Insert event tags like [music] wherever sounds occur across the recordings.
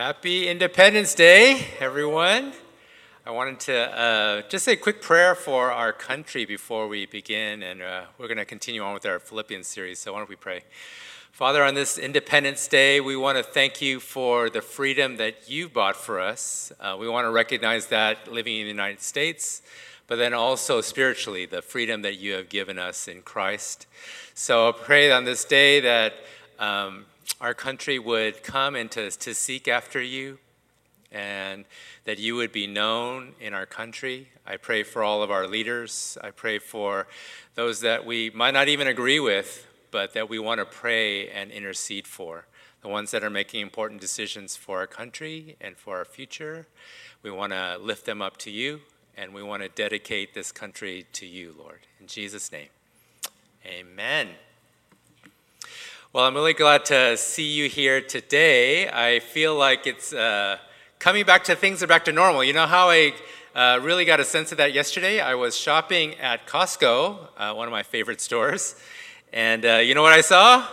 Happy Independence Day, everyone. I wanted to uh, just say a quick prayer for our country before we begin, and uh, we're going to continue on with our Philippians series. So, why don't we pray? Father, on this Independence Day, we want to thank you for the freedom that you bought for us. Uh, we want to recognize that living in the United States, but then also spiritually, the freedom that you have given us in Christ. So, I pray on this day that. Um, our country would come and to, to seek after you and that you would be known in our country. I pray for all of our leaders. I pray for those that we might not even agree with, but that we want to pray and intercede for. The ones that are making important decisions for our country and for our future. We want to lift them up to you, and we want to dedicate this country to you, Lord. In Jesus' name, amen. Well, I'm really glad to see you here today. I feel like it's uh, coming back to things are back to normal. You know how I uh, really got a sense of that yesterday? I was shopping at Costco, uh, one of my favorite stores, and uh, you know what I saw?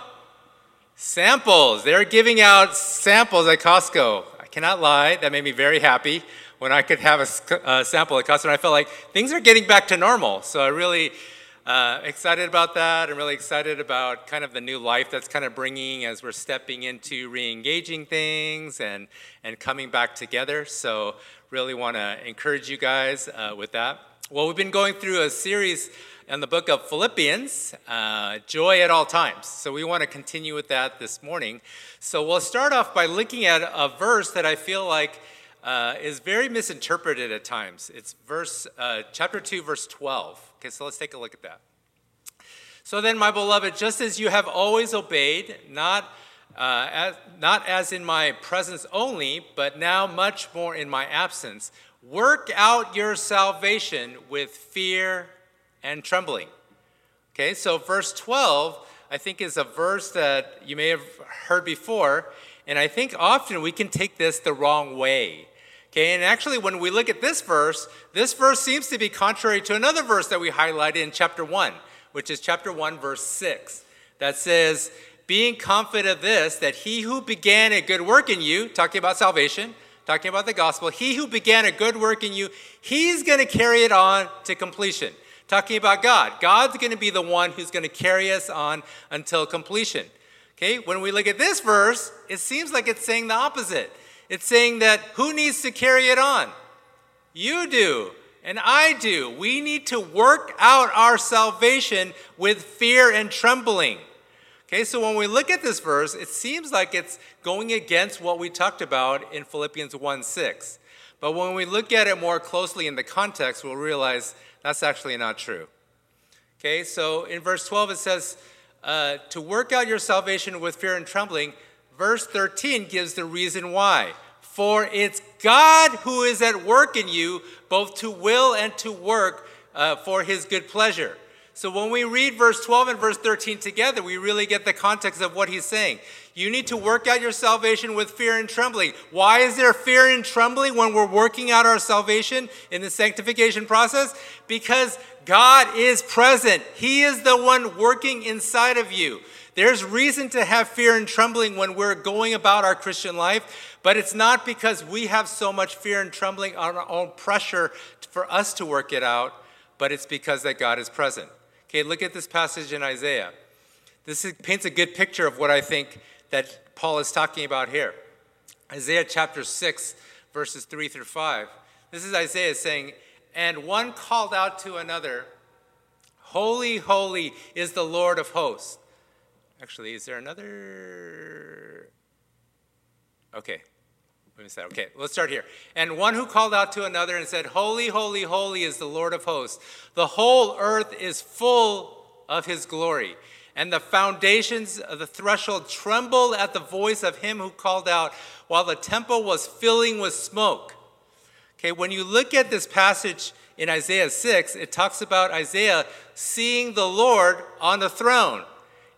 Samples. They're giving out samples at Costco. I cannot lie, that made me very happy when I could have a uh, sample at Costco, and I felt like things are getting back to normal. So I really uh, excited about that. I'm really excited about kind of the new life that's kind of bringing as we're stepping into re-engaging things and and coming back together. So really want to encourage you guys uh, with that. Well, we've been going through a series in the book of Philippians, uh, joy at all times. So we want to continue with that this morning. So we'll start off by looking at a verse that I feel like. Uh, is very misinterpreted at times. It's verse, uh, chapter 2, verse 12. Okay, so let's take a look at that. So then, my beloved, just as you have always obeyed, not, uh, as, not as in my presence only, but now much more in my absence, work out your salvation with fear and trembling. Okay, so verse 12, I think, is a verse that you may have heard before, and I think often we can take this the wrong way. Okay, and actually, when we look at this verse, this verse seems to be contrary to another verse that we highlighted in chapter 1, which is chapter 1, verse 6, that says, Being confident of this, that he who began a good work in you, talking about salvation, talking about the gospel, he who began a good work in you, he's going to carry it on to completion. Talking about God. God's going to be the one who's going to carry us on until completion. Okay, when we look at this verse, it seems like it's saying the opposite. It's saying that who needs to carry it on? You do, and I do. We need to work out our salvation with fear and trembling. Okay, so when we look at this verse, it seems like it's going against what we talked about in Philippians 1 6. But when we look at it more closely in the context, we'll realize that's actually not true. Okay, so in verse 12 it says, uh, to work out your salvation with fear and trembling, verse 13 gives the reason why. For it's God who is at work in you, both to will and to work uh, for his good pleasure. So when we read verse 12 and verse 13 together, we really get the context of what he's saying. You need to work out your salvation with fear and trembling. Why is there fear and trembling when we're working out our salvation in the sanctification process? Because God is present. He is the one working inside of you. There's reason to have fear and trembling when we're going about our Christian life, but it's not because we have so much fear and trembling on our own pressure for us to work it out, but it's because that God is present. Okay, look at this passage in Isaiah. This is, paints a good picture of what I think that Paul is talking about here. Isaiah chapter 6, verses 3 through 5. This is Isaiah saying, And one called out to another, Holy, holy is the Lord of hosts. Actually, is there another? Okay. Let me say, okay, let's start here. And one who called out to another and said, Holy, holy, holy is the Lord of hosts. The whole earth is full of his glory. And the foundations of the threshold trembled at the voice of him who called out, while the temple was filling with smoke. Okay, when you look at this passage in Isaiah 6, it talks about Isaiah seeing the Lord on the throne.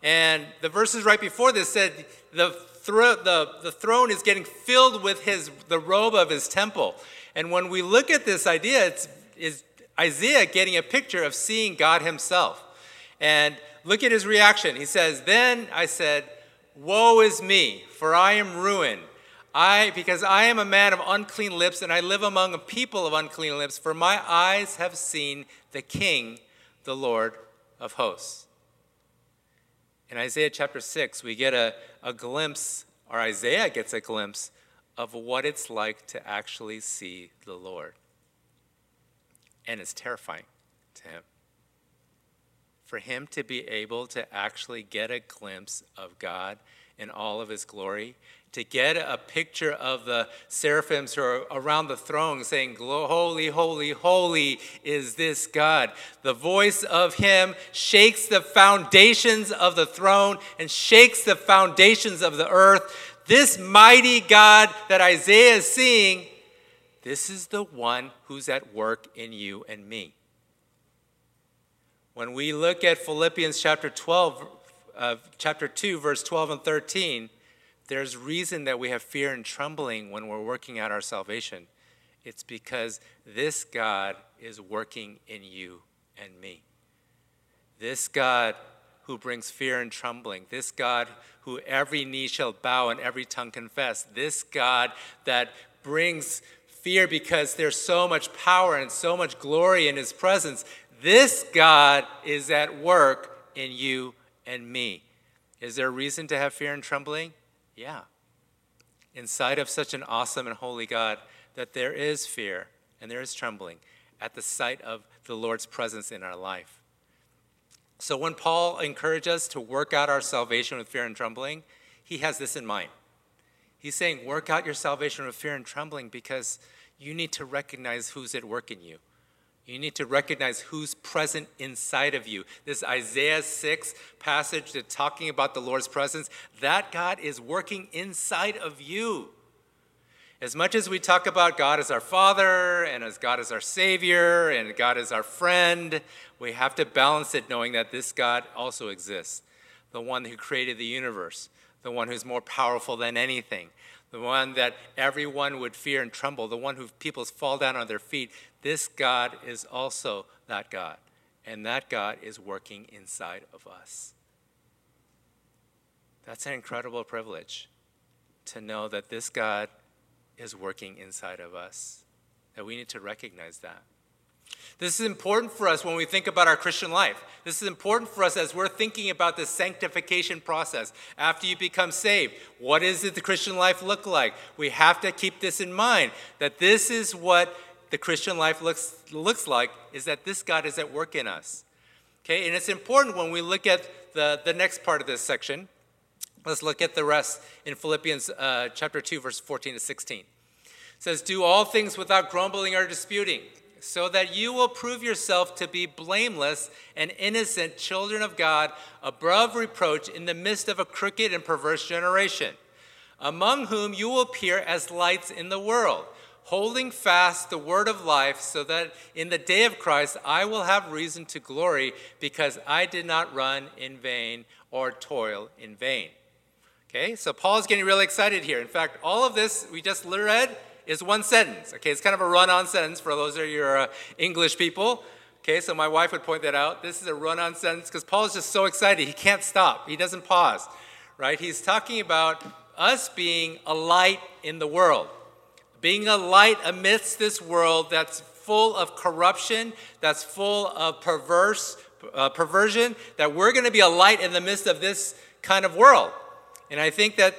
And the verses right before this said the, thro- the, the throne is getting filled with his, the robe of his temple. And when we look at this idea, it's is Isaiah getting a picture of seeing God himself. And look at his reaction. He says, Then I said, Woe is me, for I am ruined. I because I am a man of unclean lips and I live among a people of unclean lips for my eyes have seen the king the Lord of hosts. In Isaiah chapter 6 we get a, a glimpse or Isaiah gets a glimpse of what it's like to actually see the Lord. And it's terrifying to him. For him to be able to actually get a glimpse of God in all of his glory to get a picture of the seraphims who are around the throne saying, Holy, holy, holy is this God. The voice of him shakes the foundations of the throne and shakes the foundations of the earth. This mighty God that Isaiah is seeing, this is the one who's at work in you and me. When we look at Philippians chapter 12, uh, chapter 2, verse 12 and 13, there's reason that we have fear and trembling when we're working out our salvation. It's because this God is working in you and me. This God who brings fear and trembling, this God who every knee shall bow and every tongue confess, this God that brings fear because there's so much power and so much glory in his presence, this God is at work in you and me. Is there a reason to have fear and trembling? Yeah. Inside of such an awesome and holy God, that there is fear and there is trembling at the sight of the Lord's presence in our life. So when Paul encourages us to work out our salvation with fear and trembling, he has this in mind. He's saying, work out your salvation with fear and trembling because you need to recognize who's at work in you. You need to recognize who's present inside of you. This Isaiah 6 passage that's talking about the Lord's presence, that God is working inside of you. As much as we talk about God as our Father and as God as our Savior and God as our friend, we have to balance it knowing that this God also exists. The one who created the universe, the one who's more powerful than anything, the one that everyone would fear and tremble, the one who people fall down on their feet. This God is also that God, and that God is working inside of us. That's an incredible privilege to know that this God is working inside of us, that we need to recognize that. This is important for us when we think about our Christian life. This is important for us as we're thinking about the sanctification process. After you become saved, what does the Christian life look like? We have to keep this in mind that this is what the Christian life looks, looks like, is that this God is at work in us. Okay, and it's important when we look at the, the next part of this section. Let's look at the rest in Philippians uh, chapter 2, verse 14 to 16. It says, Do all things without grumbling or disputing so that you will prove yourself to be blameless and innocent children of God, above reproach in the midst of a crooked and perverse generation, among whom you will appear as lights in the world, holding fast the word of life, so that in the day of Christ I will have reason to glory, because I did not run in vain or toil in vain. Okay, so Paul is getting really excited here. In fact, all of this we just read is one sentence. Okay, it's kind of a run on sentence for those of your uh, English people. Okay, so my wife would point that out. This is a run on sentence because Paul is just so excited. He can't stop, he doesn't pause, right? He's talking about us being a light in the world, being a light amidst this world that's full of corruption, that's full of perverse uh, perversion, that we're going to be a light in the midst of this kind of world. And I think that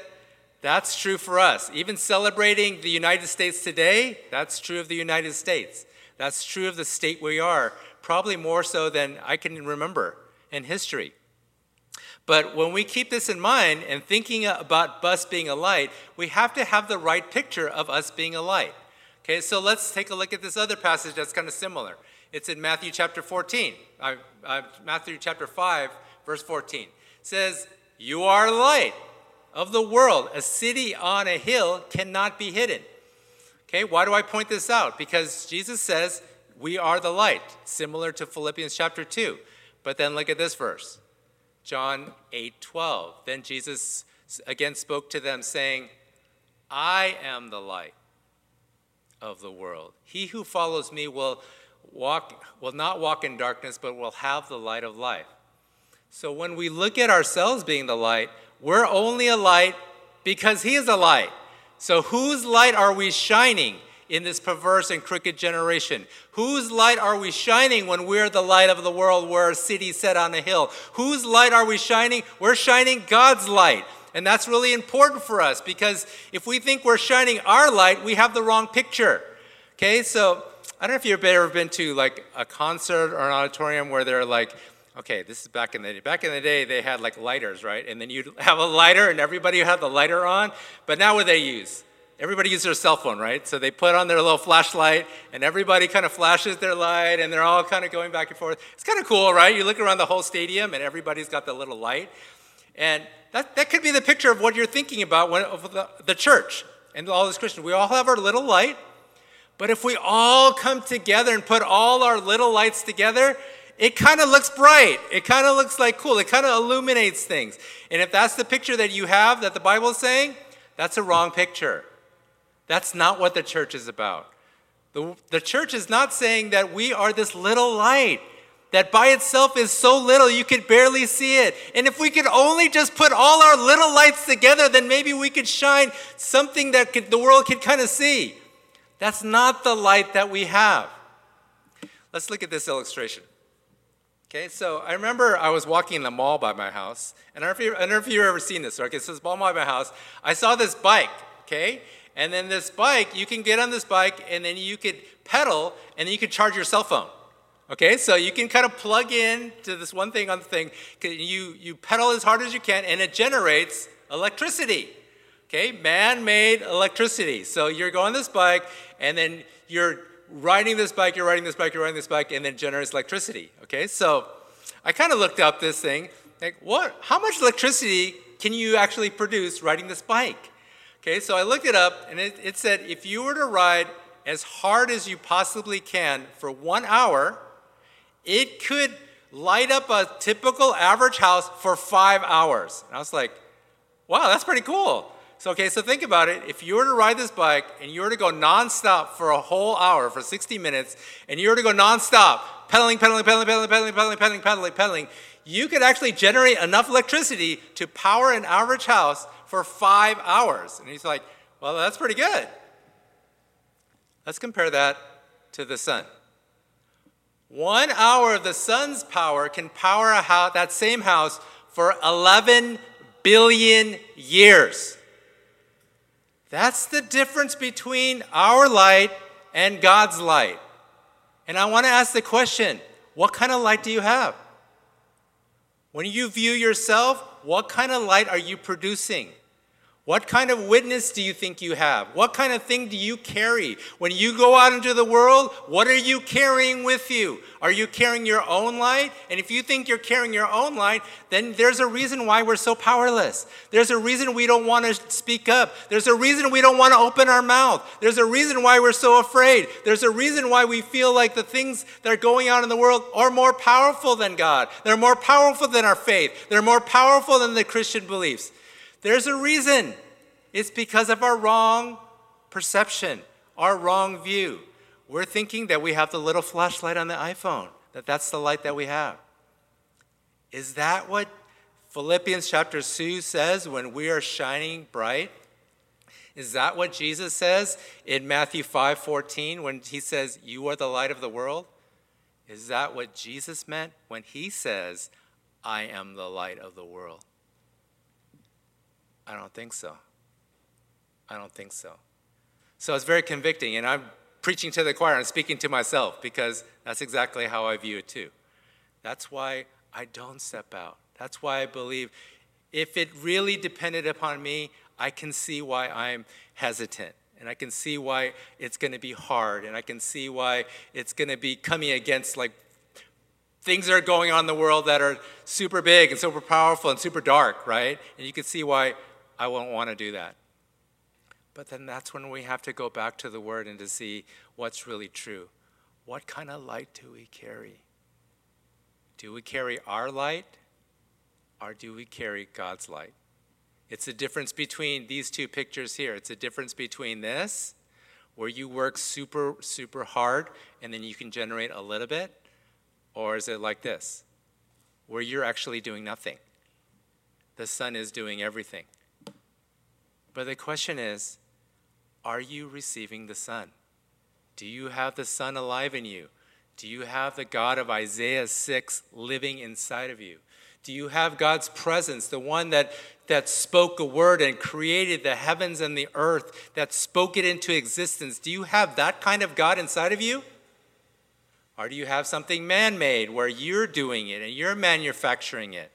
that's true for us. Even celebrating the United States today, that's true of the United States. That's true of the state we are, probably more so than I can remember in history. But when we keep this in mind and thinking about us being a light, we have to have the right picture of us being a light. Okay, so let's take a look at this other passage that's kind of similar. It's in Matthew chapter 14, uh, uh, Matthew chapter 5, verse 14. It says, You are light of the world. A city on a hill cannot be hidden. Okay, why do I point this out? Because Jesus says we are the light, similar to Philippians chapter 2. But then look at this verse. John 8 12. Then Jesus again spoke to them, saying, I am the light of the world. He who follows me will walk will not walk in darkness, but will have the light of life. So when we look at ourselves being the light, we're only a light because He is a light. So, whose light are we shining in this perverse and crooked generation? Whose light are we shining when we're the light of the world? We're a city set on a hill. Whose light are we shining? We're shining God's light. And that's really important for us because if we think we're shining our light, we have the wrong picture. Okay, so I don't know if you've ever been to like a concert or an auditorium where they're like, okay, this is back in the day. Back in the day, they had like lighters, right? And then you'd [laughs] have a lighter and everybody had the lighter on. But now what do they use? Everybody uses their cell phone, right? So they put on their little flashlight and everybody kind of flashes their light and they're all kind of going back and forth. It's kind of cool, right? You look around the whole stadium and everybody's got the little light. And that, that could be the picture of what you're thinking about when, of the, the church and all these Christians. We all have our little light, but if we all come together and put all our little lights together, it kind of looks bright. It kind of looks like cool. It kind of illuminates things. And if that's the picture that you have that the Bible is saying, that's a wrong picture. That's not what the church is about. The, the church is not saying that we are this little light that by itself is so little you could barely see it. And if we could only just put all our little lights together, then maybe we could shine something that could, the world could kind of see. That's not the light that we have. Let's look at this illustration. Okay, so I remember I was walking in the mall by my house, and I don't know if, you, I don't know if you've ever seen this. Okay, so this mall by my house, I saw this bike, okay, and then this bike, you can get on this bike, and then you could pedal, and you could charge your cell phone. Okay, so you can kind of plug in to this one thing on the thing. You, you pedal as hard as you can, and it generates electricity. Okay, man made electricity. So you're going this bike, and then you're riding this bike, you're riding this bike, you're riding this bike, and then generates electricity. Okay, so I kind of looked up this thing, like, what, how much electricity can you actually produce riding this bike? Okay, so I looked it up, and it, it said if you were to ride as hard as you possibly can for one hour, it could light up a typical average house for five hours. And I was like, wow, that's pretty cool. So, okay, so think about it. If you were to ride this bike and you were to go nonstop for a whole hour, for 60 minutes, and you were to go nonstop, pedaling, pedaling, pedaling, pedaling, pedaling, pedaling, pedaling, pedaling, pedaling, you could actually generate enough electricity to power an average house for five hours. And he's like, well, that's pretty good. Let's compare that to the sun. One hour of the sun's power can power a house, that same house for 11 billion years. That's the difference between our light and God's light. And I want to ask the question what kind of light do you have? When you view yourself, what kind of light are you producing? What kind of witness do you think you have? What kind of thing do you carry? When you go out into the world, what are you carrying with you? Are you carrying your own light? And if you think you're carrying your own light, then there's a reason why we're so powerless. There's a reason we don't want to speak up. There's a reason we don't want to open our mouth. There's a reason why we're so afraid. There's a reason why we feel like the things that are going on in the world are more powerful than God. They're more powerful than our faith. They're more powerful than the Christian beliefs. There's a reason. It's because of our wrong perception, our wrong view. We're thinking that we have the little flashlight on the iPhone, that that's the light that we have. Is that what Philippians chapter 2 says when we are shining bright? Is that what Jesus says in Matthew 5:14 when he says, "You are the light of the world"? Is that what Jesus meant when he says, "I am the light of the world"? I don't think so. I don't think so. So it's very convicting, and I'm preaching to the choir and speaking to myself because that's exactly how I view it too. That's why I don't step out. That's why I believe if it really depended upon me, I can see why I'm hesitant. And I can see why it's going to be hard. And I can see why it's going to be coming against like things that are going on in the world that are super big and super powerful and super dark, right? And you can see why I won't want to do that. But then that's when we have to go back to the Word and to see what's really true. What kind of light do we carry? Do we carry our light or do we carry God's light? It's a difference between these two pictures here. It's a difference between this, where you work super, super hard and then you can generate a little bit, or is it like this, where you're actually doing nothing? The sun is doing everything. But the question is Are you receiving the Son? Do you have the Son alive in you? Do you have the God of Isaiah 6 living inside of you? Do you have God's presence, the one that, that spoke a word and created the heavens and the earth, that spoke it into existence? Do you have that kind of God inside of you? Or do you have something man made where you're doing it and you're manufacturing it?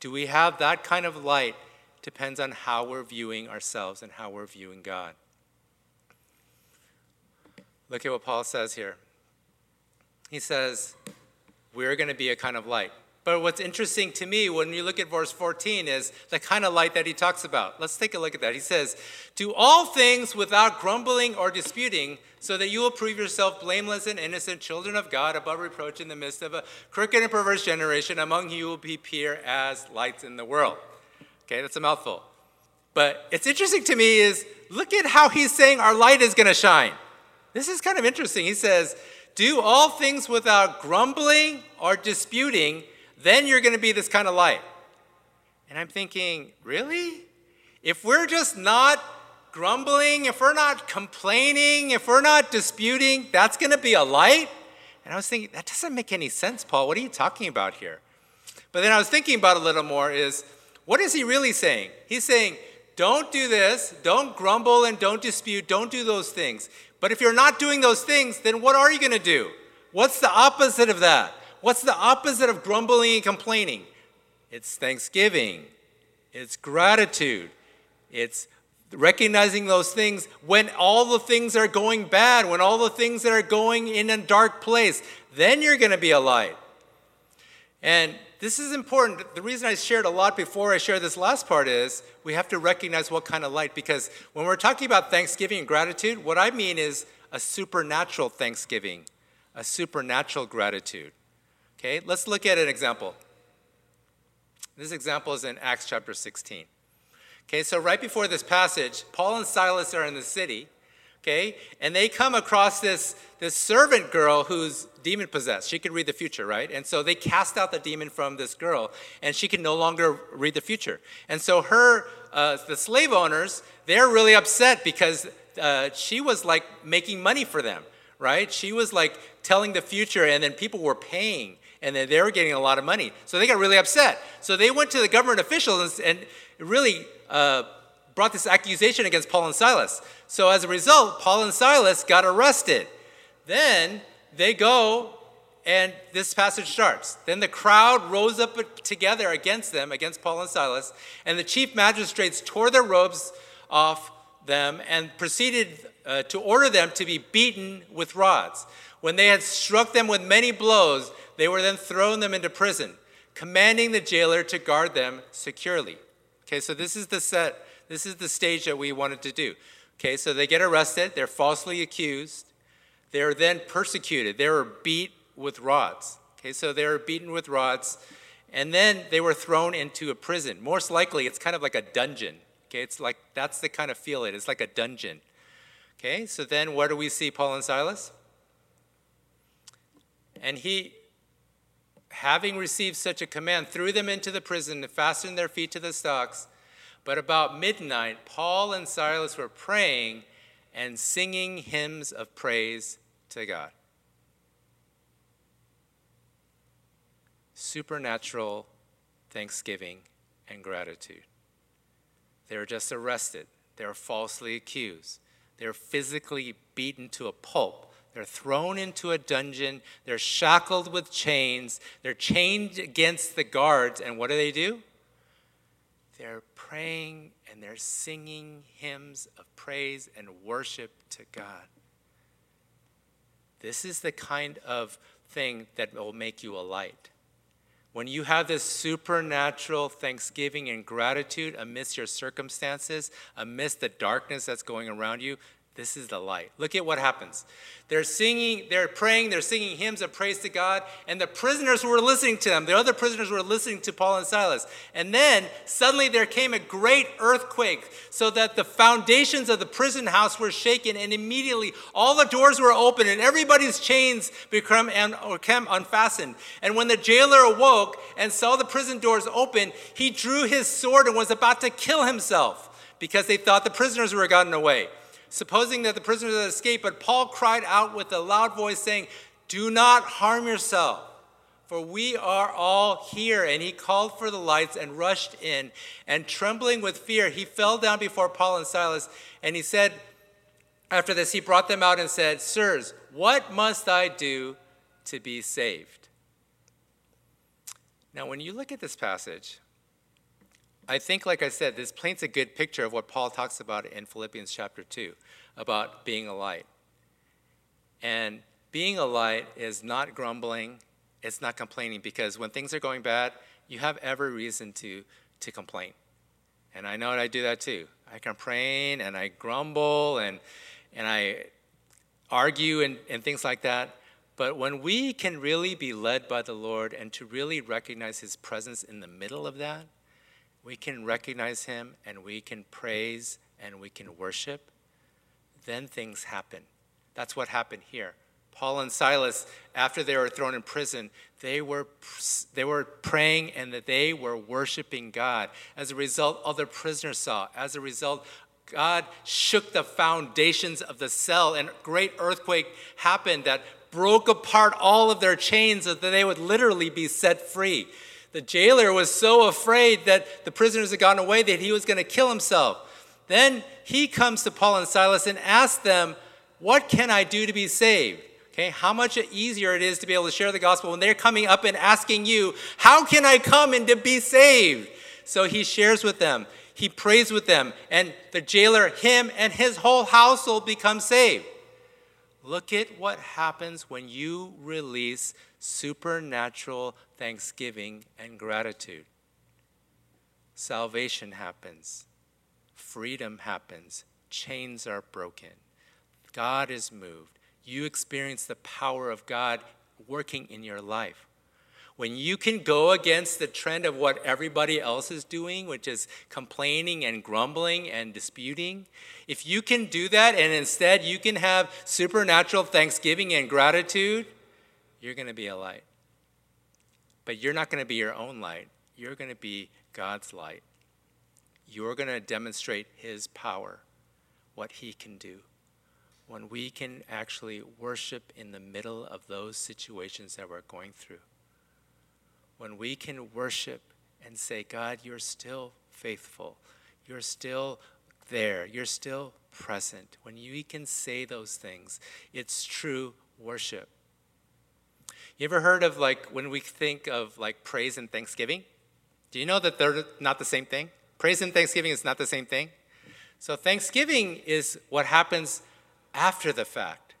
Do we have that kind of light? Depends on how we're viewing ourselves and how we're viewing God. Look at what Paul says here. He says, We're going to be a kind of light. But what's interesting to me when you look at verse 14 is the kind of light that he talks about. Let's take a look at that. He says, Do all things without grumbling or disputing, so that you will prove yourself blameless and innocent, children of God, above reproach in the midst of a crooked and perverse generation. Among you will be pure as lights in the world. Okay, that's a mouthful. But it's interesting to me is look at how he's saying our light is going to shine. This is kind of interesting. He says, Do all things without grumbling or disputing then you're going to be this kind of light. And I'm thinking, really? If we're just not grumbling, if we're not complaining, if we're not disputing, that's going to be a light? And I was thinking, that doesn't make any sense, Paul. What are you talking about here? But then I was thinking about it a little more is what is he really saying? He's saying, don't do this, don't grumble and don't dispute, don't do those things. But if you're not doing those things, then what are you going to do? What's the opposite of that? What's the opposite of grumbling and complaining? It's thanksgiving, it's gratitude, it's recognizing those things when all the things are going bad, when all the things that are going in a dark place. Then you're going to be a light. And this is important. The reason I shared a lot before I share this last part is we have to recognize what kind of light, because when we're talking about thanksgiving and gratitude, what I mean is a supernatural thanksgiving, a supernatural gratitude. Okay, let's look at an example. This example is in Acts chapter 16. Okay, so right before this passage, Paul and Silas are in the city, okay, and they come across this, this servant girl who's demon possessed. She can read the future, right? And so they cast out the demon from this girl, and she can no longer read the future. And so her, uh, the slave owners, they're really upset because uh, she was like making money for them, right? She was like telling the future, and then people were paying and then they were getting a lot of money. So they got really upset. So they went to the government officials and, really uh, brought this accusation against Paul and Silas. So as a result, Paul and Silas got arrested. Then they go, and this passage starts. Then the crowd rose up together against them, against Paul and Silas, and the chief magistrates tore their robes off them and proceeded uh, to order them to be beaten with rods. When they had struck them with many blows, they were then thrown them into prison, commanding the jailer to guard them securely. Okay, so this is the set, this is the stage that we wanted to do. Okay, so they get arrested, they're falsely accused, they're then persecuted, they were beat with rods. Okay, so they were beaten with rods, and then they were thrown into a prison. Most likely, it's kind of like a dungeon. Okay, it's like that's the kind of feel it. It's like a dungeon. Okay, so then where do we see Paul and Silas? And he having received such a command, threw them into the prison and fastened their feet to the stocks. But about midnight, Paul and Silas were praying and singing hymns of praise to God. Supernatural thanksgiving and gratitude. They were just arrested, they were falsely accused, they were physically beaten to a pulp they're thrown into a dungeon. They're shackled with chains. They're chained against the guards. And what do they do? They're praying and they're singing hymns of praise and worship to God. This is the kind of thing that will make you a light. When you have this supernatural thanksgiving and gratitude amidst your circumstances, amidst the darkness that's going around you, this is the light. Look at what happens. They're singing, they're praying, they're singing hymns of praise to God, and the prisoners were listening to them. The other prisoners were listening to Paul and Silas. And then suddenly there came a great earthquake, so that the foundations of the prison house were shaken, and immediately all the doors were open, and everybody's chains become, became unfastened. And when the jailer awoke and saw the prison doors open, he drew his sword and was about to kill himself because they thought the prisoners were gotten away. Supposing that the prisoners had escaped. But Paul cried out with a loud voice, saying, Do not harm yourself, for we are all here. And he called for the lights and rushed in. And trembling with fear, he fell down before Paul and Silas. And he said, After this, he brought them out and said, Sirs, what must I do to be saved? Now, when you look at this passage, I think, like I said, this paints a good picture of what Paul talks about in Philippians chapter 2 about being a light. And being a light is not grumbling, it's not complaining, because when things are going bad, you have every reason to, to complain. And I know I do that too. I complain and I grumble and, and I argue and, and things like that. But when we can really be led by the Lord and to really recognize His presence in the middle of that, we can recognize Him and we can praise and we can worship, then things happen. That's what happened here. Paul and Silas, after they were thrown in prison, they were, they were praying and that they were worshiping God. As a result, other prisoners saw. As a result, God shook the foundations of the cell, and a great earthquake happened that broke apart all of their chains so that they would literally be set free. The jailer was so afraid that the prisoners had gotten away that he was going to kill himself. Then he comes to Paul and Silas and asks them, What can I do to be saved? Okay, how much easier it is to be able to share the gospel when they're coming up and asking you, How can I come and to be saved? So he shares with them, he prays with them, and the jailer, him and his whole household become saved. Look at what happens when you release supernatural thanksgiving and gratitude. Salvation happens, freedom happens, chains are broken, God is moved. You experience the power of God working in your life. When you can go against the trend of what everybody else is doing, which is complaining and grumbling and disputing, if you can do that and instead you can have supernatural thanksgiving and gratitude, you're going to be a light. But you're not going to be your own light, you're going to be God's light. You're going to demonstrate His power, what He can do. When we can actually worship in the middle of those situations that we're going through. When we can worship and say, God, you're still faithful. You're still there. You're still present. When you can say those things, it's true worship. You ever heard of like when we think of like praise and thanksgiving? Do you know that they're not the same thing? Praise and thanksgiving is not the same thing. So, thanksgiving is what happens after the fact.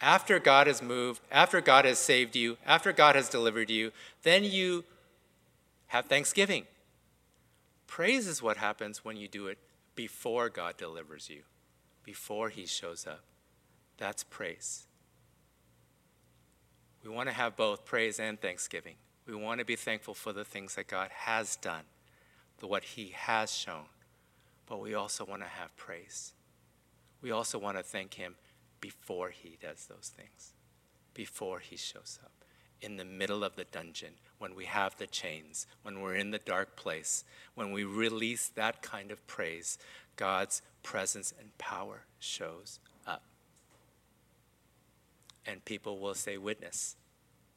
After God has moved, after God has saved you, after God has delivered you, then you have thanksgiving. Praise is what happens when you do it before God delivers you, before He shows up. That's praise. We want to have both praise and thanksgiving. We want to be thankful for the things that God has done, the what He has shown. But we also want to have praise. We also want to thank Him before He does those things, before He shows up. In the middle of the dungeon, when we have the chains, when we're in the dark place, when we release that kind of praise, God's presence and power shows and people will say witness,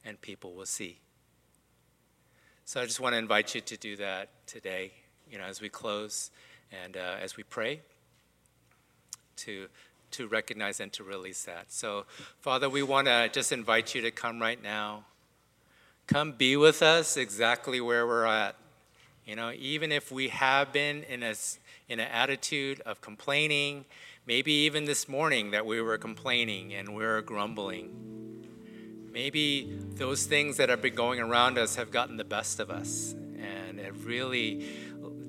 and people will see. So I just want to invite you to do that today, you know, as we close and uh, as we pray, to to recognize and to release that. So, Father, we want to just invite you to come right now. Come be with us exactly where we're at. You know, even if we have been in a in an attitude of complaining Maybe even this morning that we were complaining and we were grumbling. Maybe those things that have been going around us have gotten the best of us and have really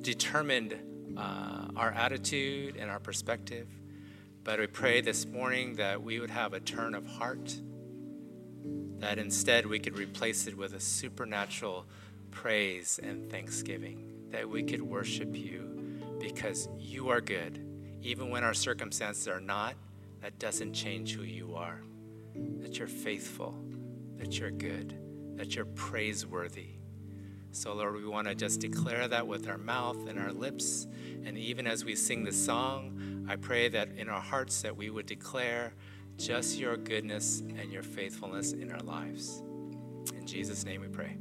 determined uh, our attitude and our perspective. But we pray this morning that we would have a turn of heart, that instead we could replace it with a supernatural praise and thanksgiving, that we could worship you because you are good even when our circumstances are not, that doesn't change who you are. That you're faithful, that you're good, that you're praiseworthy. So, Lord, we want to just declare that with our mouth and our lips. And even as we sing the song, I pray that in our hearts that we would declare just your goodness and your faithfulness in our lives. In Jesus' name we pray.